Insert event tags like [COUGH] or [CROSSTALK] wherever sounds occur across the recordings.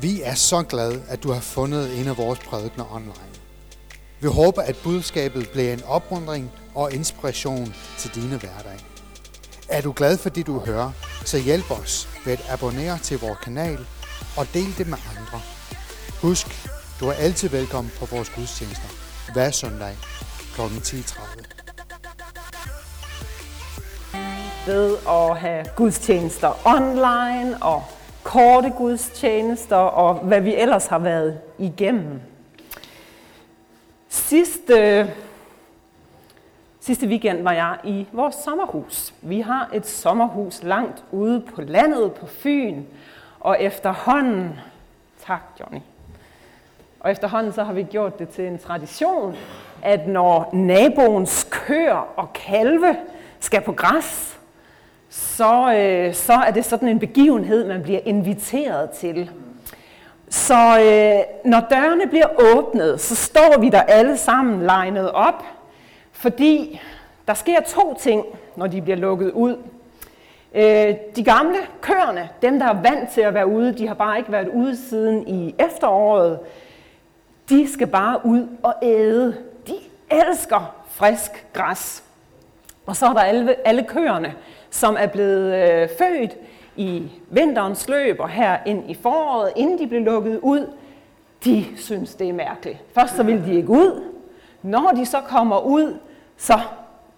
Vi er så glade, at du har fundet en af vores prædikner online. Vi håber, at budskabet bliver en opmuntring og inspiration til dine hverdag. Er du glad for det, du hører, så hjælp os ved at abonnere til vores kanal og del det med andre. Husk, du er altid velkommen på vores gudstjenester hver søndag kl. 10.30. ved at have gudstjenester online og korte gudstjenester og hvad vi ellers har været igennem. Sidste, sidste weekend var jeg i vores sommerhus. Vi har et sommerhus langt ude på landet på Fyn, og efterhånden, tak Johnny, og efterhånden så har vi gjort det til en tradition, at når naboens køer og kalve skal på græs, så, øh, så er det sådan en begivenhed, man bliver inviteret til. Så øh, når dørene bliver åbnet, så står vi der alle sammen legnet op, fordi der sker to ting, når de bliver lukket ud. Øh, de gamle køerne, dem der er vant til at være ude, de har bare ikke været ude siden i efteråret, de skal bare ud og æde. De elsker frisk græs. Og så er der alle, alle køerne, som er blevet øh, født i vinterens løb og her ind i foråret, inden de blev lukket ud, de synes, det er mærkeligt. Først så vil de ikke ud. Når de så kommer ud, så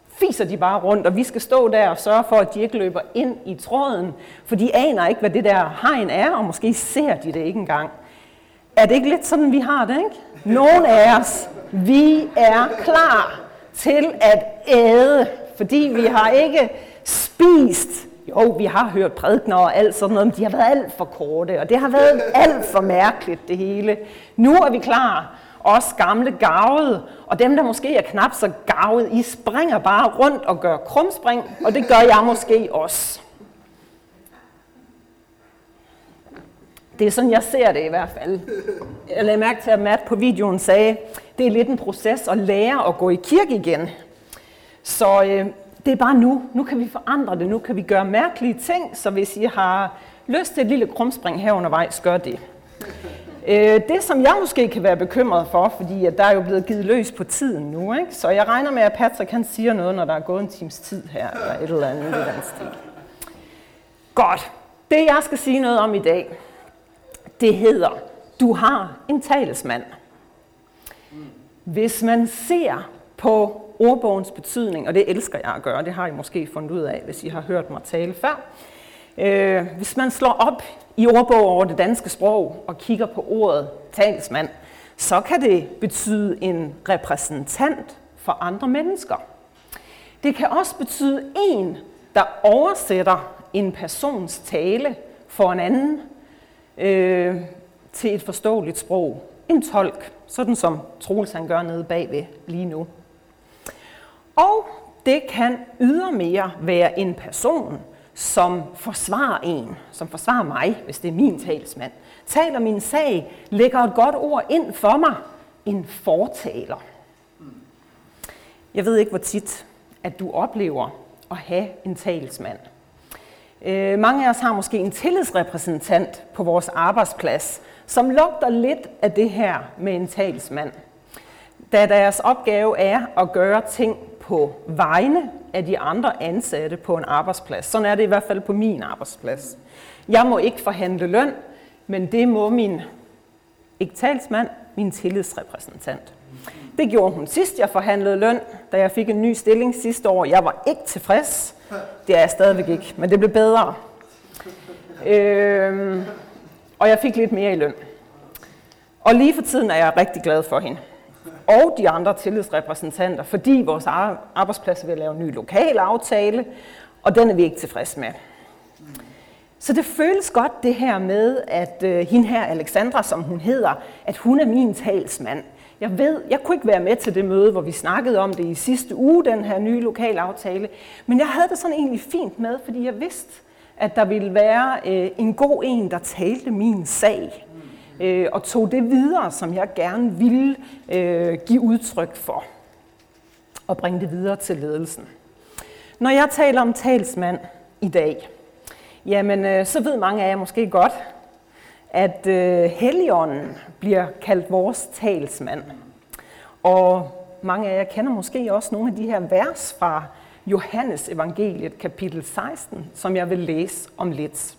fiser de bare rundt, og vi skal stå der og sørge for, at de ikke løber ind i tråden, for de aner ikke, hvad det der hegn er, og måske ser de det ikke engang. Er det ikke lidt sådan, vi har det, ikke? Nogle af os, vi er klar til at æde, fordi vi har ikke spist. Jo, vi har hørt prædikner og alt sådan noget, men de har været alt for korte, og det har været alt for mærkeligt, det hele. Nu er vi klar, os gamle gavede, og dem, der måske er knap så gavet, I springer bare rundt og gør krumspring, og det gør jeg måske også. Det er sådan, jeg ser det i hvert fald. Jeg lagde mærke til, at Matt på videoen sagde, det er lidt en proces at lære at gå i kirke igen. Så øh, det er bare nu. Nu kan vi forandre det. Nu kan vi gøre mærkelige ting. Så hvis I har lyst til et lille krumspring her undervejs, gør det. Øh, det, som jeg måske kan være bekymret for, fordi at der er jo blevet givet løs på tiden nu, ikke? så jeg regner med, at Patrick han siger noget, når der er gået en times tid her, eller et eller andet i den stil. Godt. Det, jeg skal sige noget om i dag, det hedder, du har en talesmand. Hvis man ser på ordbogens betydning, og det elsker jeg at gøre, det har I måske fundet ud af, hvis I har hørt mig tale før. Øh, hvis man slår op i ordbog over det danske sprog og kigger på ordet talsmand, så kan det betyde en repræsentant for andre mennesker. Det kan også betyde en, der oversætter en persons tale for en anden øh, til et forståeligt sprog. En tolk, sådan som Troels han gør nede bagved lige nu. Og det kan ydermere være en person, som forsvarer en, som forsvarer mig, hvis det er min talsmand, taler min sag, lægger et godt ord ind for mig, en fortaler. Jeg ved ikke, hvor tit, at du oplever at have en talsmand. Øh, mange af os har måske en tillidsrepræsentant på vores arbejdsplads, som lugter lidt af det her med en talsmand. Da deres opgave er at gøre ting på vegne af de andre ansatte på en arbejdsplads. Sådan er det i hvert fald på min arbejdsplads. Jeg må ikke forhandle løn, men det må min, ikke talsmand, min tillidsrepræsentant. Det gjorde hun sidst, jeg forhandlede løn, da jeg fik en ny stilling sidste år. Jeg var ikke tilfreds. Det er jeg stadigvæk ikke, men det blev bedre. Øhm, og jeg fik lidt mere i løn. Og lige for tiden er jeg rigtig glad for hende og de andre tillidsrepræsentanter, fordi vores arbejdsplads vil lave en ny lokal aftale, og den er vi ikke tilfreds med. Så det føles godt det her med, at øh, hende her, Alexandra, som hun hedder, at hun er min talsmand. Jeg ved, jeg kunne ikke være med til det møde, hvor vi snakkede om det i sidste uge, den her nye lokal aftale, men jeg havde det sådan egentlig fint med, fordi jeg vidste, at der ville være øh, en god en, der talte min sag øh, og tog det videre, som jeg gerne ville øh, give udtryk for, og bringe det videre til ledelsen. Når jeg taler om talsmand i dag, jamen øh, så ved mange af jer måske godt, at øh, Helligånden bliver kaldt vores talsmand. Og mange af jer kender måske også nogle af de her vers fra Johannes evangeliet kapitel 16, som jeg vil læse om lidt.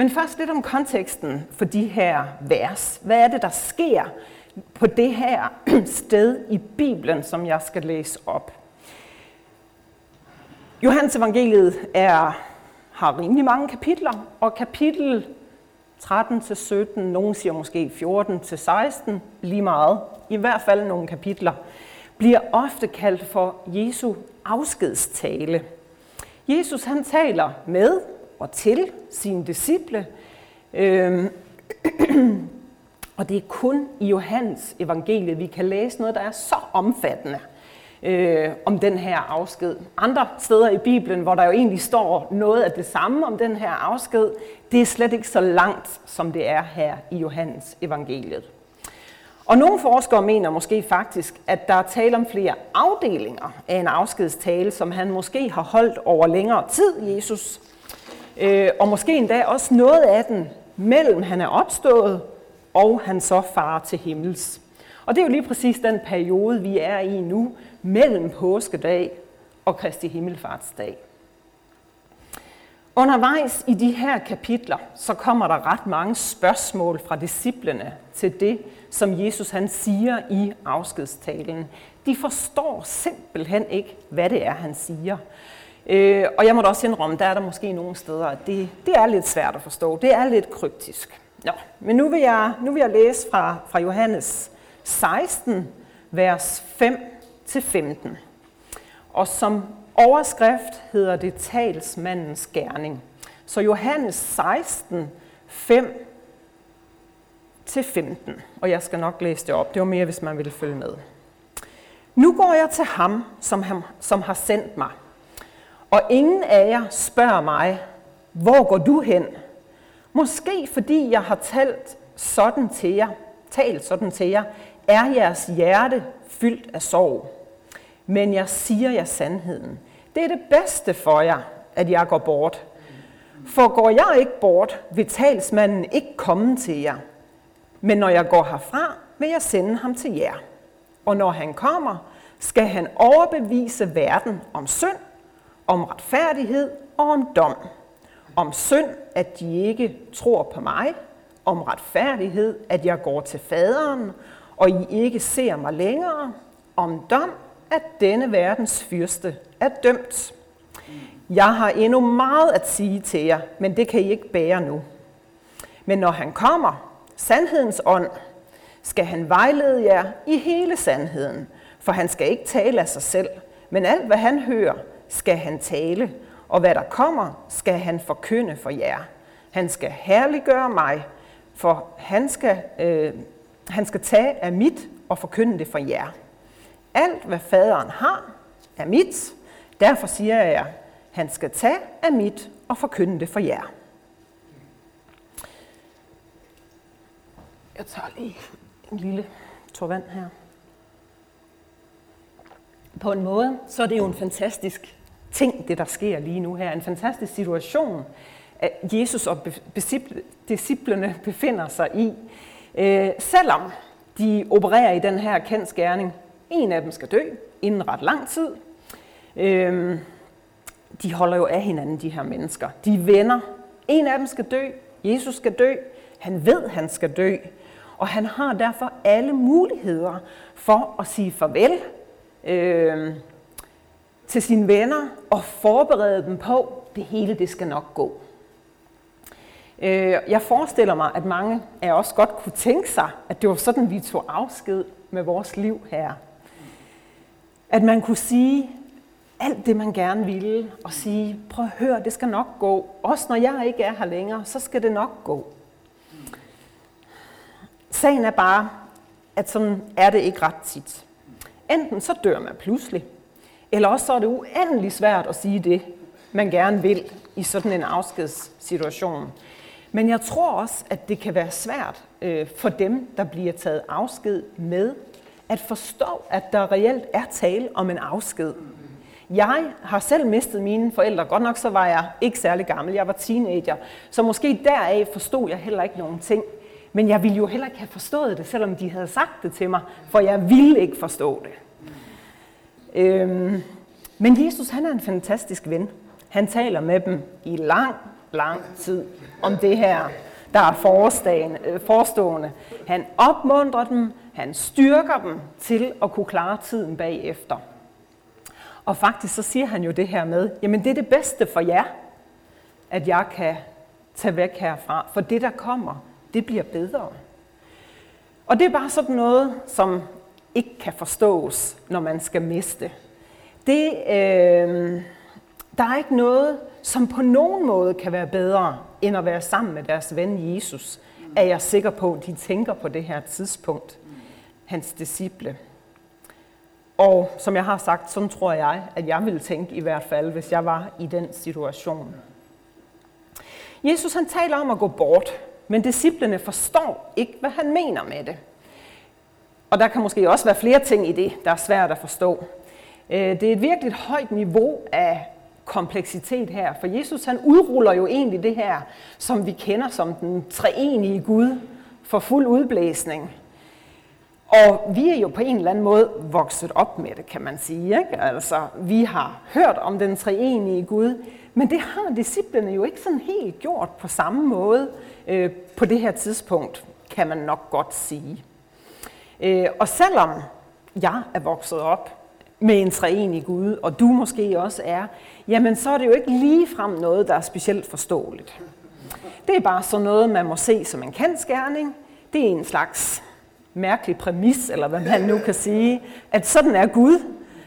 Men først lidt om konteksten for de her vers. Hvad er det, der sker på det her [CLEARS THROAT] sted i Bibelen, som jeg skal læse op? Johannes evangeliet er, har rimelig mange kapitler, og kapitel 13 til 17, nogen siger måske 14 til 16, lige meget, i hvert fald nogle kapitler, bliver ofte kaldt for Jesu afskedstale. Jesus han taler med og til sine disciple, øhm, [CLEARS THROAT] og det er kun i Johannes evangeliet, vi kan læse noget, der er så omfattende øh, om den her afsked. Andre steder i Bibelen, hvor der jo egentlig står noget af det samme om den her afsked, det er slet ikke så langt, som det er her i Johannes evangeliet. Og nogle forskere mener måske faktisk, at der er tale om flere afdelinger af en afskedstale, som han måske har holdt over længere tid, Jesus. Øh, og måske endda også noget af den mellem han er opstået og han så far til himmels. Og det er jo lige præcis den periode, vi er i nu, mellem påskedag og Kristi Himmelfartsdag. Undervejs i de her kapitler, så kommer der ret mange spørgsmål fra disciplene til det, som Jesus han siger i afskedstalen. De forstår simpelthen ikke, hvad det er, han siger. Øh, og jeg må da også indrømme, der er der måske nogle steder, at det, det er lidt svært at forstå. Det er lidt kryptisk. Nå, men nu vil jeg, nu vil jeg læse fra, fra Johannes 16, vers 5-15. Og som overskrift hedder det talsmandens gerning. Så Johannes 16, 5 til 15. Og jeg skal nok læse det op. Det var mere, hvis man ville følge med. Nu går jeg til ham, som, ham, som har sendt mig. Og ingen af jer spørger mig, hvor går du hen? Måske fordi jeg har talt sådan til jer, talt sådan til jer, er jeres hjerte fyldt af sorg. Men jeg siger jer sandheden. Det er det bedste for jer, at jeg går bort. For går jeg ikke bort, vil talsmanden ikke komme til jer. Men når jeg går herfra, vil jeg sende ham til jer. Og når han kommer, skal han overbevise verden om synd, om retfærdighed og om dom. Om synd, at de ikke tror på mig. Om retfærdighed, at jeg går til faderen, og I ikke ser mig længere. Om dom, at denne verdens fyrste er dømt. Jeg har endnu meget at sige til jer, men det kan I ikke bære nu. Men når han kommer, sandhedens ånd, skal han vejlede jer i hele sandheden, for han skal ikke tale af sig selv, men alt hvad han hører, skal han tale, og hvad der kommer, skal han forkynde for jer. Han skal herliggøre mig, for han skal, øh, han skal tage af mit og forkynde det for jer. Alt, hvad faderen har, er mit. Derfor siger jeg jer, han skal tage af mit og forkynde det for jer. Jeg tager lige en lille tår vand her. På en måde, så er det jo en fantastisk ting, det der sker lige nu her. En fantastisk situation, at Jesus og disciplene befinder sig i. Øh, selvom de opererer i den her kendskærning, en af dem skal dø inden ret lang tid. Øh, de holder jo af hinanden, de her mennesker. De er venner. En af dem skal dø. Jesus skal dø. Han ved, han skal dø. Og han har derfor alle muligheder for at sige farvel øh, til sine venner og forberede dem på, at det hele det skal nok gå. Øh, jeg forestiller mig, at mange af os godt kunne tænke sig, at det var sådan, vi tog afsked med vores liv her. At man kunne sige alt det, man gerne ville, og sige, prøv at høre, det skal nok gå. Også når jeg ikke er her længere, så skal det nok gå. Sagen er bare, at sådan er det ikke ret tit. Enten så dør man pludselig, eller også så er det uendelig svært at sige det, man gerne vil i sådan en afskedssituation. Men jeg tror også, at det kan være svært øh, for dem, der bliver taget afsked med, at forstå, at der reelt er tale om en afsked. Jeg har selv mistet mine forældre. Godt nok så var jeg ikke særlig gammel. Jeg var teenager. Så måske deraf forstod jeg heller ikke nogen ting. Men jeg ville jo heller ikke have forstået det, selvom de havde sagt det til mig. For jeg ville ikke forstå det. Øhm, men Jesus, han er en fantastisk ven. Han taler med dem i lang, lang tid om det her, der er øh, forestående. Han opmuntrer dem, han styrker dem til at kunne klare tiden bagefter. Og faktisk så siger han jo det her med, jamen det er det bedste for jer, at jeg kan tage væk herfra, for det der kommer, det bliver bedre. Og det er bare sådan noget, som ikke kan forstås, når man skal miste. Det, øh, der er ikke noget, som på nogen måde kan være bedre, end at være sammen med deres ven Jesus, er jeg sikker på, at de tænker på det her tidspunkt. Hans disciple. Og som jeg har sagt, så tror jeg, at jeg ville tænke i hvert fald, hvis jeg var i den situation. Jesus han taler om at gå bort, men disciplene forstår ikke, hvad han mener med det. Og der kan måske også være flere ting i det, der er svært at forstå. Øh, det er et virkelig højt niveau af kompleksitet her, for Jesus han udruller jo egentlig det her, som vi kender som den treenige Gud for fuld udblæsning. Og vi er jo på en eller anden måde vokset op med det, kan man sige. Ikke? Altså, vi har hørt om den treenige Gud, men det har disciplene jo ikke sådan helt gjort på samme måde øh, på det her tidspunkt, kan man nok godt sige. Øh, og selvom jeg er vokset op med en treenig Gud, og du måske også er, jamen så er det jo ikke ligefrem noget, der er specielt forståeligt. Det er bare sådan noget, man må se som en kendskærning. Det er en slags mærkelig præmis, eller hvad man nu kan sige, at sådan er Gud.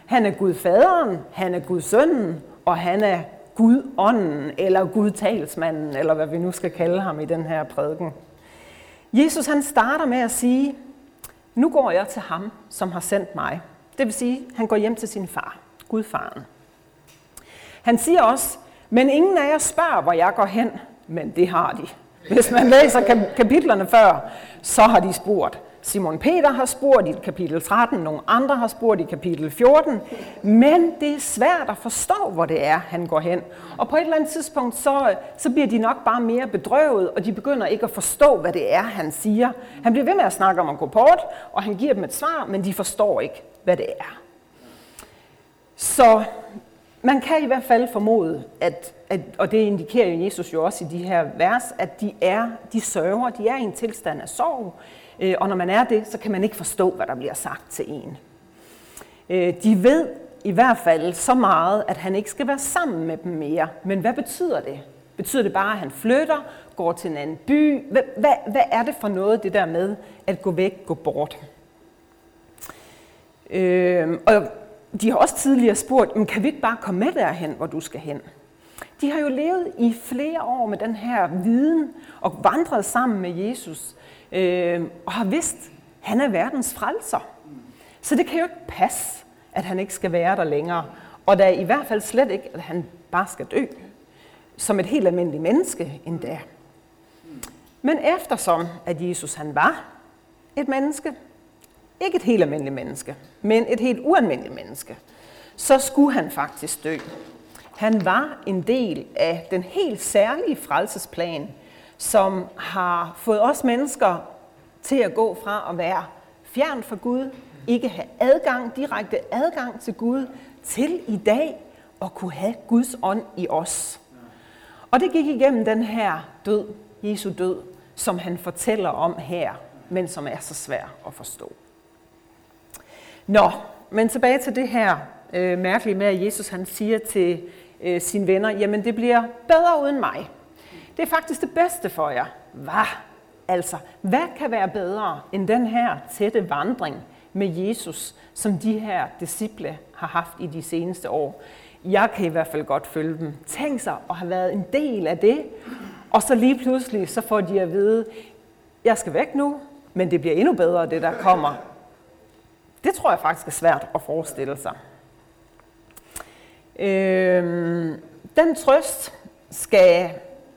Han er Gud faderen, han er Gud sønnen, og han er Gud ånden, eller Gud talsmanden, eller hvad vi nu skal kalde ham i den her prædiken. Jesus han starter med at sige, nu går jeg til ham, som har sendt mig. Det vil sige, han går hjem til sin far, Gudfaren. Han siger også, men ingen af jer spørger, hvor jeg går hen, men det har de. Hvis man læser kapitlerne før, så har de spurgt. Simon Peter har spurgt i kapitel 13, nogle andre har spurgt i kapitel 14, men det er svært at forstå, hvor det er, han går hen. Og på et eller andet tidspunkt, så, så bliver de nok bare mere bedrøvet, og de begynder ikke at forstå, hvad det er, han siger. Han bliver ved med at snakke om at gå bort, og han giver dem et svar, men de forstår ikke, hvad det er. Så man kan i hvert fald formode, at, at, og det indikerer jo Jesus jo også i de her vers, at de er, de sørger, de er i en tilstand af sorg, Øh, og når man er det, så kan man ikke forstå, hvad der bliver sagt til en. Øh, de ved i hvert fald så meget, at han ikke skal være sammen med dem mere. Men hvad betyder det? Betyder det bare, at han flytter, går til en anden by? Hvad, hvad, hvad er det for noget, det der med at gå væk, gå bort? Øh, og de har også tidligere spurgt, men kan vi ikke bare komme med derhen, hvor du skal hen? De har jo levet i flere år med den her viden og vandret sammen med Jesus øh, og har vidst, at han er verdens frelser. Så det kan jo ikke passe, at han ikke skal være der længere. Og der er i hvert fald slet ikke, at han bare skal dø. Som et helt almindeligt menneske endda. Men eftersom at Jesus han var et menneske, ikke et helt almindeligt menneske, men et helt ualmindeligt menneske, så skulle han faktisk dø. Han var en del af den helt særlige frelsesplan, som har fået os mennesker til at gå fra at være fjern fra Gud, ikke have adgang, direkte adgang til Gud, til i dag at kunne have Guds ånd i os. Og det gik igennem den her død, Jesu død, som han fortæller om her, men som er så svær at forstå. Nå, men tilbage til det her øh, mærkelige med, at Jesus han siger til øh, sine venner, jamen det bliver bedre uden mig. Det er faktisk det bedste for jer. Hvad? Altså, hvad kan være bedre end den her tætte vandring med Jesus, som de her disciple har haft i de seneste år? Jeg kan i hvert fald godt følge dem. Tænk sig at have været en del af det, og så lige pludselig så får de at vide, jeg skal væk nu, men det bliver endnu bedre, det der kommer. Det tror jeg faktisk er svært at forestille sig. Øhm, den trøst skal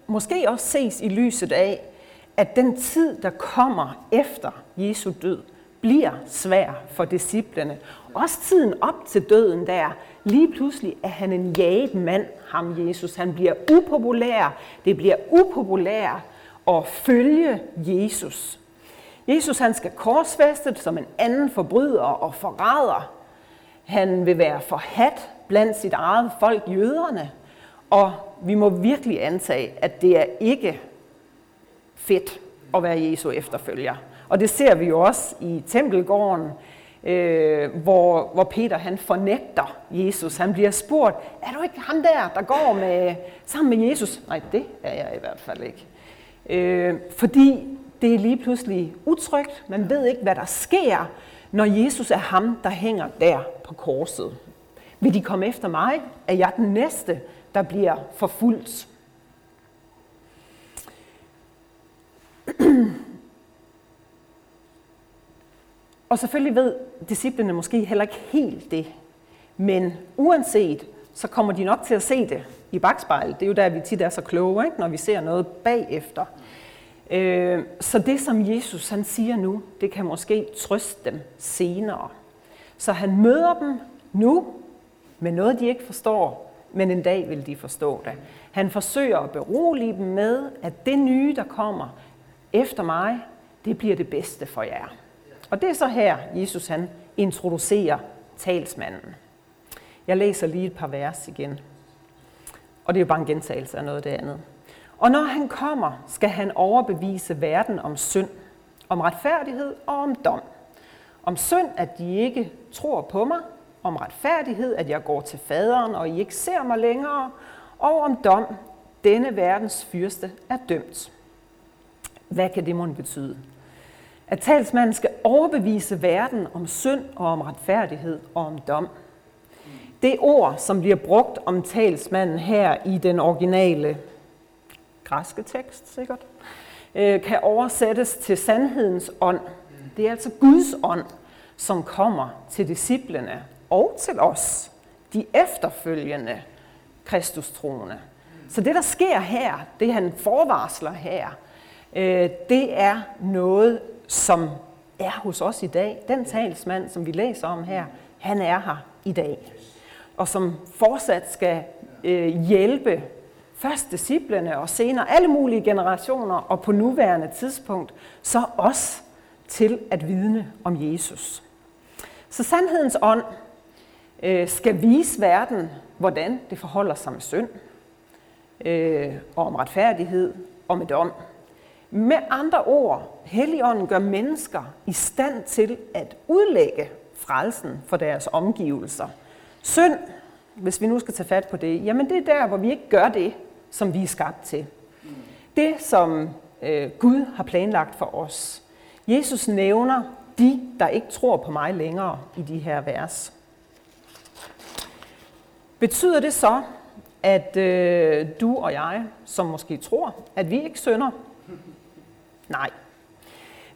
måske også ses i lyset af, at den tid, der kommer efter Jesu død, bliver svær for disciplene. Også tiden op til døden der. Lige pludselig er han en jaget mand, ham Jesus. Han bliver upopulær. Det bliver upopulær at følge Jesus. Jesus han skal korsfæstet som en anden forbryder og forræder. Han vil være forhat blandt sit eget folk, jøderne. Og vi må virkelig antage, at det er ikke fedt at være Jesu efterfølger. Og det ser vi jo også i tempelgården, øh, hvor, hvor Peter han fornægter Jesus. Han bliver spurgt, er du ikke ham der, der går med, sammen med Jesus? Nej, det er jeg i hvert fald ikke. Øh, fordi det er lige pludselig utrygt. Man ved ikke, hvad der sker, når Jesus er ham, der hænger der på korset. Vil de komme efter mig? Er jeg den næste, der bliver forfulgt? [CLEARS THROAT] Og selvfølgelig ved disciplene måske heller ikke helt det. Men uanset, så kommer de nok til at se det i bagspejlet. Det er jo der, vi tit er så kloge, ikke? når vi ser noget bagefter. Øh, så det, som Jesus han siger nu, det kan måske trøste dem senere. Så han møder dem nu med noget, de ikke forstår, men en dag vil de forstå det. Han forsøger at berolige dem med, at det nye, der kommer efter mig, det bliver det bedste for jer. Og det er så her, Jesus han introducerer talsmanden. Jeg læser lige et par vers igen. Og det er jo bare en gentagelse af noget af det andet. Og når han kommer, skal han overbevise verden om synd, om retfærdighed og om dom. Om synd, at de ikke tror på mig, om retfærdighed, at jeg går til faderen, og I ikke ser mig længere, og om dom, denne verdens fyrste er dømt. Hvad kan det mon betyde? At talsmanden skal overbevise verden om synd og om retfærdighed og om dom. Det ord, som bliver brugt om talsmanden her i den originale græske tekst sikkert, øh, kan oversættes til sandhedens ånd. Det er altså Guds ånd, som kommer til disciplene og til os, de efterfølgende kristustroende. Så det, der sker her, det han forvarsler her, øh, det er noget, som er hos os i dag. Den talsmand, som vi læser om her, han er her i dag. Og som fortsat skal øh, hjælpe først disciplene og senere alle mulige generationer og på nuværende tidspunkt, så os til at vidne om Jesus. Så sandhedens ånd øh, skal vise verden, hvordan det forholder sig med synd, øh, og om retfærdighed og med dom. Med andre ord, Helligånden gør mennesker i stand til at udlægge frelsen for deres omgivelser. Synd, hvis vi nu skal tage fat på det, jamen det er der, hvor vi ikke gør det, som vi er skabt til. Det, som øh, Gud har planlagt for os. Jesus nævner de, der ikke tror på mig længere i de her vers. Betyder det så, at øh, du og jeg, som måske tror, at vi ikke synder? Nej.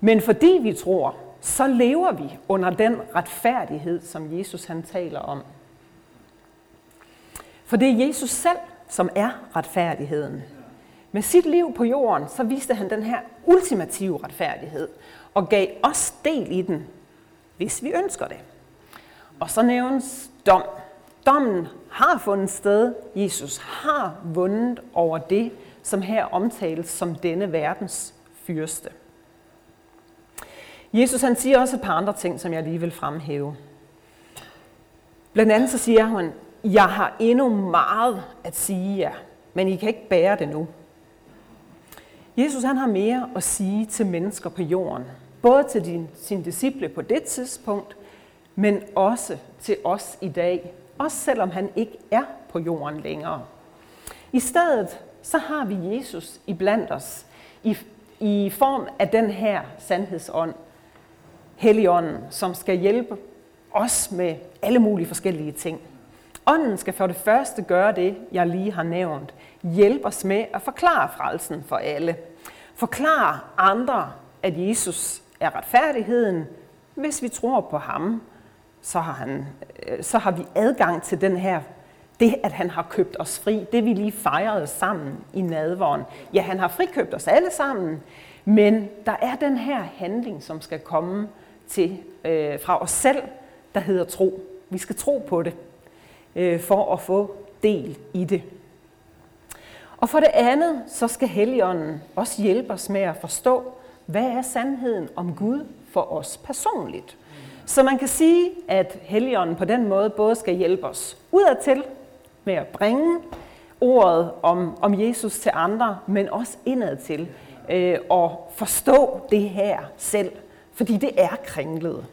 Men fordi vi tror, så lever vi under den retfærdighed, som Jesus han taler om. For det er Jesus selv, som er retfærdigheden. Med sit liv på jorden, så viste han den her ultimative retfærdighed og gav os del i den, hvis vi ønsker det. Og så nævnes dom. Dommen har fundet sted. Jesus har vundet over det, som her omtales som denne verdens fyrste. Jesus han siger også et par andre ting, som jeg lige vil fremhæve. Blandt andet så siger han, jeg har endnu meget at sige jer, men I kan ikke bære det nu. Jesus han har mere at sige til mennesker på jorden. Både til din, sine disciple på det tidspunkt, men også til os i dag. Også selvom han ikke er på jorden længere. I stedet så har vi Jesus iblandt os i, i form af den her sandhedsånd, Helligånden, som skal hjælpe os med alle mulige forskellige ting. Ånden skal for det første gøre det, jeg lige har nævnt. Hjælpe os med at forklare frelsen for alle. Forklare andre, at Jesus er retfærdigheden. Hvis vi tror på ham, så har, han, øh, så har vi adgang til den her, det at han har købt os fri, det vi lige fejrede sammen i nadvåren. Ja, han har frikøbt os alle sammen, men der er den her handling, som skal komme til, øh, fra os selv, der hedder tro. Vi skal tro på det, øh, for at få del i det. Og for det andet, så skal Helligånden også hjælpe os med at forstå, hvad er sandheden om Gud for os personligt. Så man kan sige, at Helligånden på den måde både skal hjælpe os udadtil med at bringe ordet om, om Jesus til andre, men også indadtil øh, og forstå det her selv, fordi det er kringlet.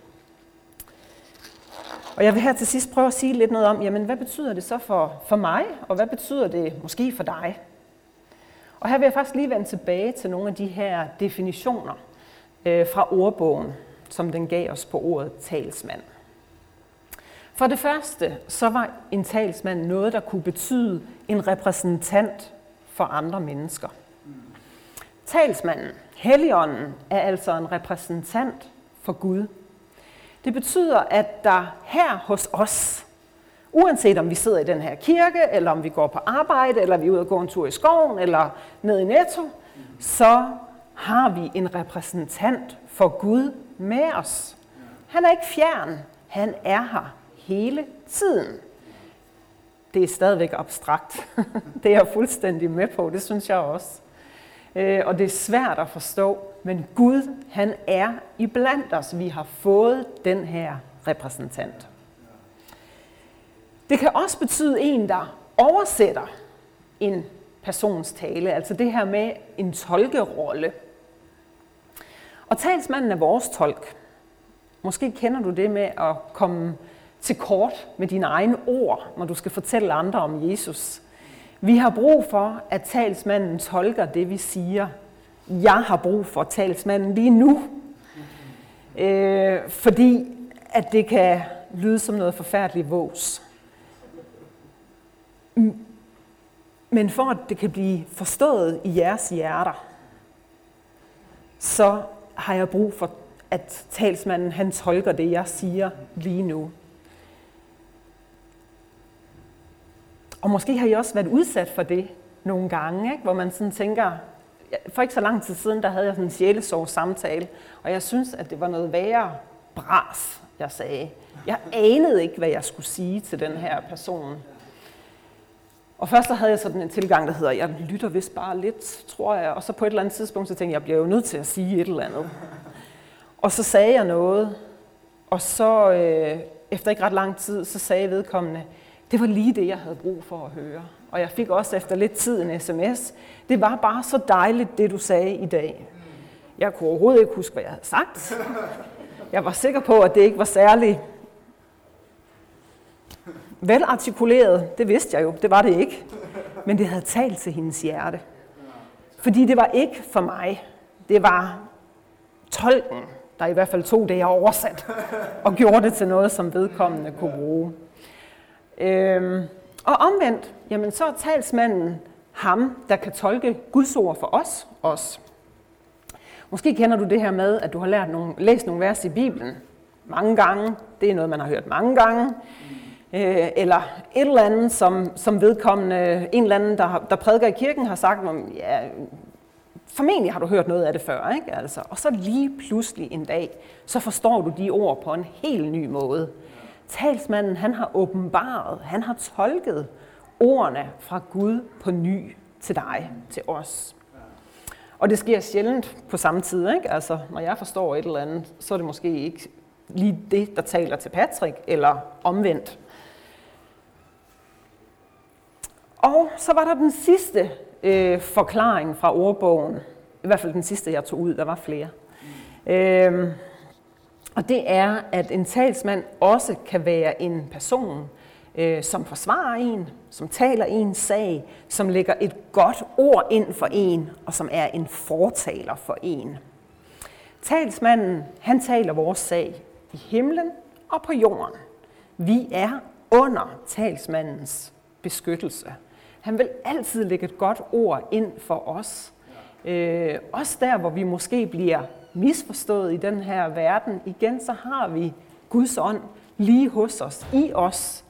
Og jeg vil her til sidst prøve at sige lidt noget om, jamen hvad betyder det så for, for mig, og hvad betyder det måske for dig? Og her vil jeg faktisk lige vende tilbage til nogle af de her definitioner øh, fra ordbogen, som den gav os på ordet talsmand. For det første, så var en talsmand noget, der kunne betyde en repræsentant for andre mennesker. Talsmanden, Helligånden, er altså en repræsentant for Gud. Det betyder, at der her hos os, uanset om vi sidder i den her kirke, eller om vi går på arbejde, eller vi er ude og gå en tur i skoven, eller ned i Netto, så har vi en repræsentant for Gud med os. Han er ikke fjern, han er her hele tiden. Det er stadigvæk abstrakt. [LAUGHS] det er jeg fuldstændig med på, det synes jeg også. Øh, og det er svært at forstå, men Gud, han er iblandt os. Vi har fået den her repræsentant. Det kan også betyde en, der oversætter en persons tale, altså det her med en tolkerolle. Og talsmanden er vores tolk. Måske kender du det med at komme til kort med dine egne ord, når du skal fortælle andre om Jesus. Vi har brug for, at talsmanden tolker det, vi siger. Jeg har brug for talsmanden lige nu. Øh, fordi at det kan lyde som noget forfærdeligt vås. Men for at det kan blive forstået i jeres hjerter, så har jeg brug for, at talsmanden han tolker det, jeg siger lige nu. Og måske har I også været udsat for det nogle gange, ikke? hvor man sådan tænker, for ikke så lang tid siden, der havde jeg sådan en sjælesorg samtale, og jeg synes, at det var noget værre bras, jeg sagde. Jeg anede ikke, hvad jeg skulle sige til den her person. Og først så havde jeg sådan en tilgang, der hedder, jeg lytter vist bare lidt, tror jeg. Og så på et eller andet tidspunkt, så tænkte jeg, jeg bliver jo nødt til at sige et eller andet. Og så sagde jeg noget, og så øh, efter ikke ret lang tid, så sagde vedkommende, det var lige det, jeg havde brug for at høre. Og jeg fik også efter lidt tid en sms. Det var bare så dejligt, det du sagde i dag. Jeg kunne overhovedet ikke huske, hvad jeg havde sagt. Jeg var sikker på, at det ikke var særlig velartikuleret. Det vidste jeg jo, det var det ikke. Men det havde talt til hendes hjerte. Fordi det var ikke for mig. Det var tolken, der i hvert fald tog det, jeg oversat, og gjorde det til noget, som vedkommende kunne bruge. Øhm, og omvendt, jamen så er talsmanden ham, der kan tolke Guds ord for os os. Måske kender du det her med, at du har lært nogle, læst nogle vers i Bibelen mange gange. Det er noget, man har hørt mange gange. Øh, eller et eller andet, som, som vedkommende, en eller anden, der, der prædiker i kirken, har sagt, om, ja, formentlig har du hørt noget af det før. Ikke? Altså, og så lige pludselig en dag, så forstår du de ord på en helt ny måde. Talsmanden, han har åbenbaret, han har tolket ordene fra Gud på ny til dig, til os. Og det sker sjældent på samme tid. Ikke? Altså, når jeg forstår et eller andet, så er det måske ikke lige det, der taler til Patrick, eller omvendt. Og så var der den sidste øh, forklaring fra ordbogen. I hvert fald den sidste, jeg tog ud. Der var flere. Øh, og det er, at en talsmand også kan være en person, øh, som forsvarer en, som taler en sag, som lægger et godt ord ind for en, og som er en fortaler for en. Talsmanden, han taler vores sag i himlen og på jorden. Vi er under talsmandens beskyttelse. Han vil altid lægge et godt ord ind for os. Øh, også der, hvor vi måske bliver misforstået i den her verden. Igen, så har vi Guds ånd lige hos os, i os,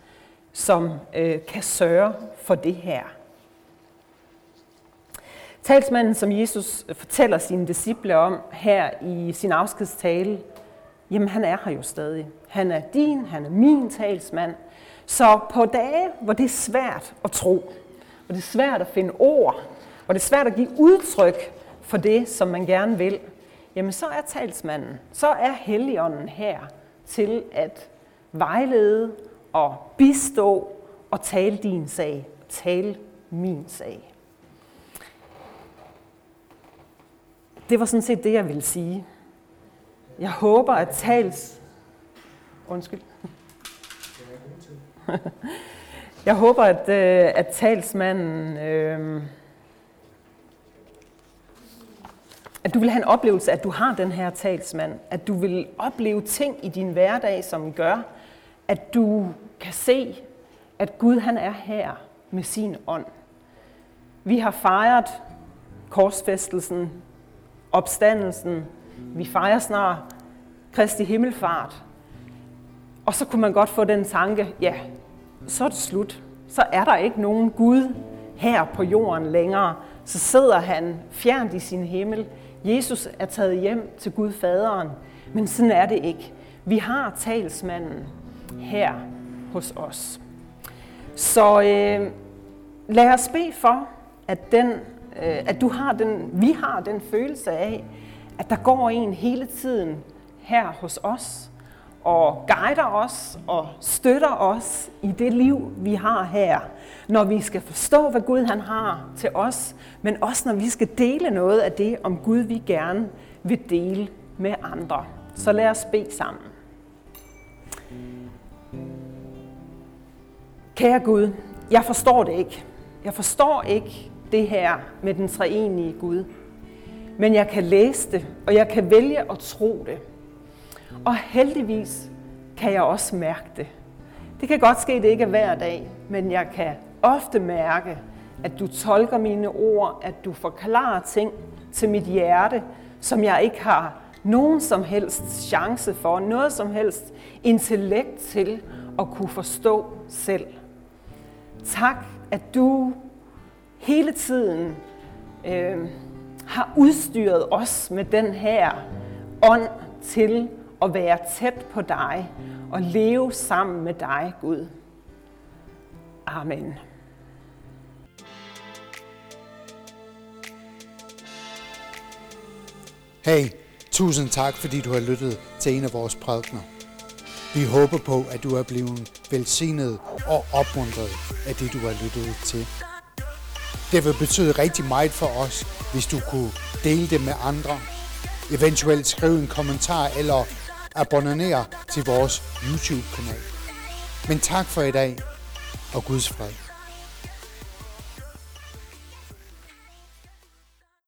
som øh, kan sørge for det her. Talsmanden, som Jesus fortæller sine disciple om her i sin afskedstale, jamen han er her jo stadig. Han er din, han er min talsmand. Så på dage, hvor det er svært at tro, hvor det er svært at finde ord, hvor det er svært at give udtryk for det, som man gerne vil, jamen så er talsmanden, så er Helligånden her til at vejlede og bistå og tale din sag, tale min sag. Det var sådan set det, jeg ville sige. Jeg håber, at tals... Undskyld. Jeg håber, at, øh, at talsmanden... Øh, at du vil have en oplevelse, at du har den her talsmand. At du vil opleve ting i din hverdag, som gør, at du kan se, at Gud han er her med sin ånd. Vi har fejret korsfæstelsen, opstandelsen. Vi fejrer snart Kristi himmelfart. Og så kunne man godt få den tanke, ja, så er det slut. Så er der ikke nogen Gud her på jorden længere. Så sidder han fjernt i sin himmel. Jesus er taget hjem til Gud faderen. Men sådan er det ikke. Vi har talsmanden her hos os. Så øh, lad os bede for, at, den, øh, at du har den, vi har den følelse af, at der går en hele tiden her hos os, og guider os og støtter os i det liv, vi har her. Når vi skal forstå, hvad Gud han har til os, men også når vi skal dele noget af det om Gud, vi gerne vil dele med andre. Så lad os bede sammen. Kære Gud, jeg forstår det ikke. Jeg forstår ikke det her med den treenige Gud. Men jeg kan læse det, og jeg kan vælge at tro det. Og heldigvis kan jeg også mærke det. Det kan godt ske, at det ikke er hver dag, men jeg kan ofte mærke, at du tolker mine ord, at du forklarer ting til mit hjerte, som jeg ikke har nogen som helst chance for, noget som helst intellekt til at kunne forstå selv. Tak, at du hele tiden øh, har udstyret os med den her ånd til at være tæt på dig og leve sammen med dig, Gud. Amen. Hey, tusind tak, fordi du har lyttet til en af vores prædikner. Vi håber på, at du er blevet velsignet og opmuntret af det, du har lyttet til. Det vil betyde rigtig meget for os, hvis du kunne dele det med andre. Eventuelt skrive en kommentar eller abonnere til vores YouTube-kanal. Men tak for i dag, og Guds fred.